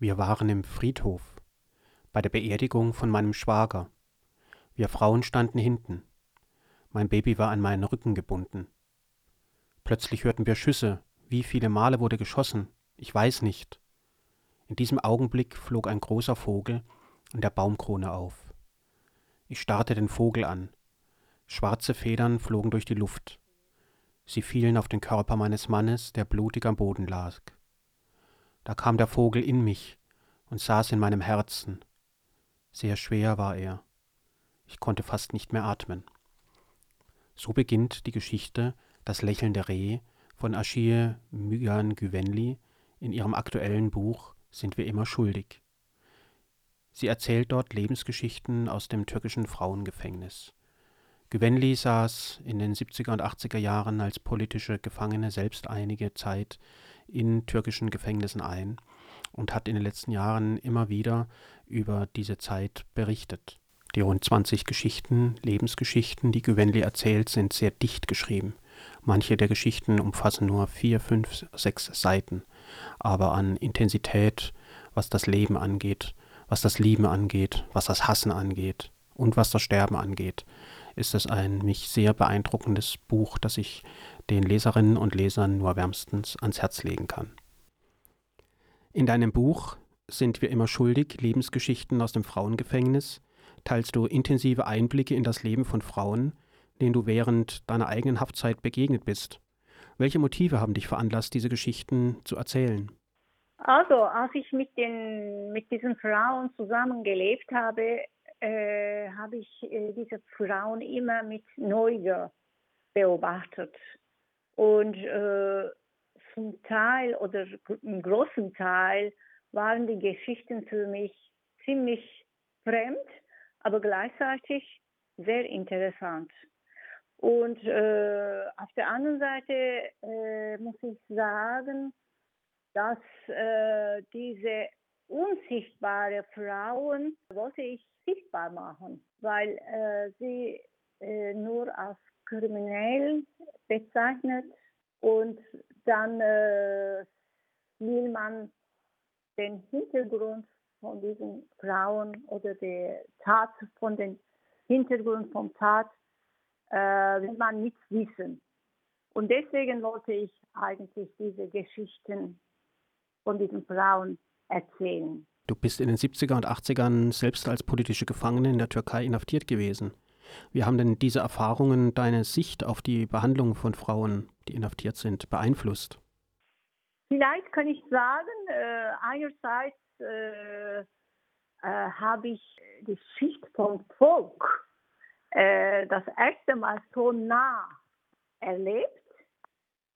Wir waren im Friedhof, bei der Beerdigung von meinem Schwager. Wir Frauen standen hinten. Mein Baby war an meinen Rücken gebunden. Plötzlich hörten wir Schüsse. Wie viele Male wurde geschossen? Ich weiß nicht. In diesem Augenblick flog ein großer Vogel an der Baumkrone auf. Ich starrte den Vogel an. Schwarze Federn flogen durch die Luft. Sie fielen auf den Körper meines Mannes, der blutig am Boden lag. Da kam der Vogel in mich und saß in meinem Herzen. Sehr schwer war er. Ich konnte fast nicht mehr atmen. So beginnt die Geschichte Das lächelnde Reh von Achille Mygan Güvenli in ihrem aktuellen Buch Sind wir immer schuldig. Sie erzählt dort Lebensgeschichten aus dem türkischen Frauengefängnis. Güvenli saß in den 70er und 80er Jahren als politische Gefangene selbst einige Zeit in türkischen Gefängnissen ein und hat in den letzten Jahren immer wieder über diese Zeit berichtet. Die rund 20 Geschichten, Lebensgeschichten, die Güvenli erzählt, sind sehr dicht geschrieben. Manche der Geschichten umfassen nur vier, fünf, sechs Seiten, aber an Intensität, was das Leben angeht, was das Lieben angeht, was das Hassen angeht und was das Sterben angeht, ist es ein mich sehr beeindruckendes Buch, das ich den Leserinnen und Lesern nur wärmstens ans Herz legen kann. In deinem Buch sind wir immer schuldig, Lebensgeschichten aus dem Frauengefängnis, teilst du intensive Einblicke in das Leben von Frauen, denen du während deiner eigenen Haftzeit begegnet bist. Welche Motive haben dich veranlasst, diese Geschichten zu erzählen? Also, als ich mit, den, mit diesen Frauen zusammengelebt habe, äh, habe ich äh, diese Frauen immer mit Neugier beobachtet. Und äh, zum Teil oder im großen Teil waren die Geschichten für mich ziemlich fremd, aber gleichzeitig sehr interessant. Und äh, auf der anderen Seite äh, muss ich sagen, dass äh, diese unsichtbare Frauen wollte ich sichtbar machen, weil äh, sie äh, nur als kriminell bezeichnet und dann äh, will man den Hintergrund von diesen Frauen oder der Tat von den Hintergrund vom Tat äh, will man nichts wissen. Und deswegen wollte ich eigentlich diese Geschichten von diesen Frauen erzählen. Du bist in den 70er und 80ern selbst als politische Gefangene in der Türkei inhaftiert gewesen. Wie haben denn diese Erfahrungen deine Sicht auf die Behandlung von Frauen, die inhaftiert sind, beeinflusst? Vielleicht kann ich sagen, äh, einerseits äh, äh, habe ich die Schicht vom Volk äh, das erste Mal so nah erlebt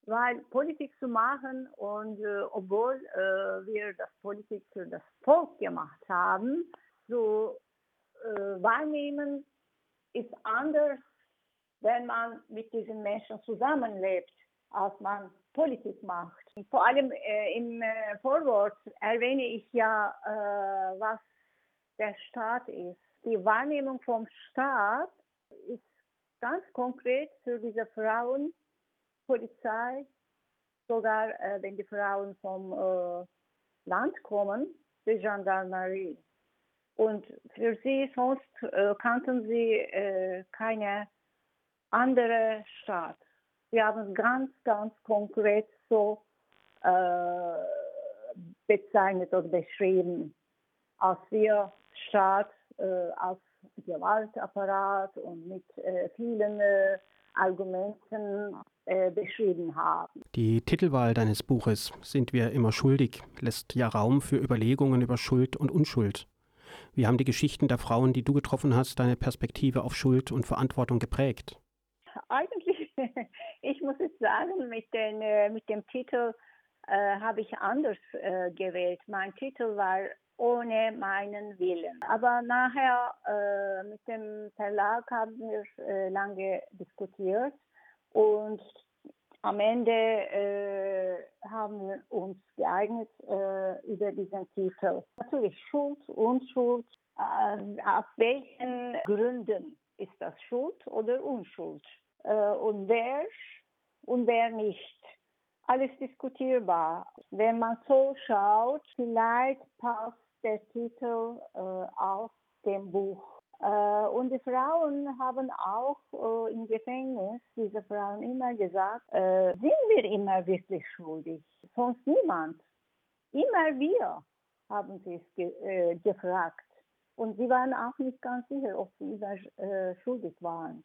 weil Politik zu machen und äh, obwohl äh, wir das Politik für das Volk gemacht haben, so wahrnehmen ist anders, wenn man mit diesen Menschen zusammenlebt, als man Politik macht. Vor allem äh, im äh, Vorwort erwähne ich ja, äh, was der Staat ist. Die Wahrnehmung vom Staat ist ganz konkret für diese Frauen Polizei, sogar äh, wenn die Frauen vom äh, Land kommen, die Gendarmerie. Und für sie sonst äh, kannten sie äh, keine andere Stadt. Sie haben ganz, ganz konkret so äh, bezeichnet oder beschrieben, als wir Staat äh, als Gewaltapparat und mit vielen Argumenten äh, beschrieben haben. Die Titelwahl deines Buches Sind wir immer schuldig lässt ja Raum für Überlegungen über Schuld und Unschuld. Wie haben die Geschichten der Frauen, die du getroffen hast, deine Perspektive auf Schuld und Verantwortung geprägt? Eigentlich, ich muss jetzt sagen, mit, den, äh, mit dem Titel äh, habe ich anders äh, gewählt. Mein Titel war ohne meinen Willen. Aber nachher äh, mit dem Verlag haben wir äh, lange diskutiert und am Ende äh, haben wir uns geeignet äh, über diesen Titel. Natürlich Schuld, Unschuld. Äh, auf welchen Gründen ist das Schuld oder Unschuld? Äh, und wer und wer nicht? alles diskutierbar. Wenn man so schaut, vielleicht passt der Titel äh, auf dem Buch. Äh, und die Frauen haben auch äh, im Gefängnis, diese Frauen immer gesagt, äh, sind wir immer wirklich schuldig? Sonst niemand. Immer wir haben sie es ge äh, gefragt. Und sie waren auch nicht ganz sicher, ob sie immer äh, schuldig waren.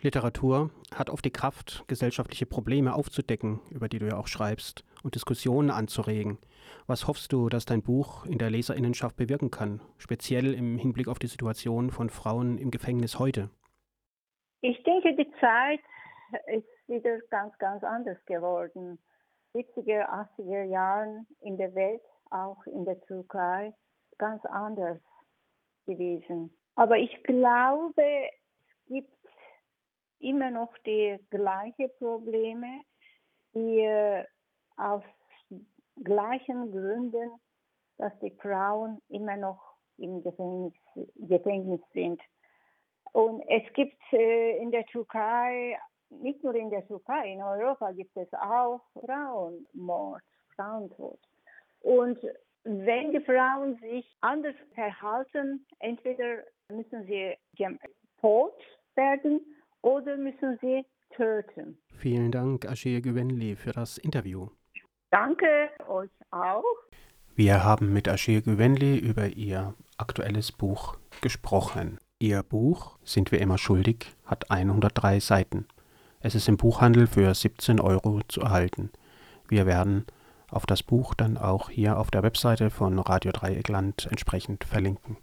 Literatur hat oft die Kraft, gesellschaftliche Probleme aufzudecken, über die du ja auch schreibst, und Diskussionen anzuregen. Was hoffst du, dass dein Buch in der Leserinnenschaft bewirken kann, speziell im Hinblick auf die Situation von Frauen im Gefängnis heute? Ich denke, die Zeit ist wieder ganz, ganz anders geworden. 70er, 80er Jahren in der Welt, auch in der Türkei, ganz anders gewesen. Aber ich glaube, es gibt immer noch die gleichen Probleme, die äh, aus gleichen Gründen, dass die Frauen immer noch im Gefängnis, Gefängnis sind. Und es gibt äh, in der Türkei, nicht nur in der Türkei, in Europa gibt es auch Frauenmord, Frauentod. Und wenn die Frauen sich anders verhalten, entweder müssen sie tot werden oder müssen sie töten. Vielen Dank, Ashir Güvenli, für das Interview. Danke euch auch. Wir haben mit Ashir Güvenli über ihr aktuelles Buch gesprochen. Ihr Buch Sind wir immer schuldig hat 103 Seiten. Es ist im Buchhandel für 17 Euro zu erhalten. Wir werden auf das Buch dann auch hier auf der Webseite von Radio Dreieckland entsprechend verlinken.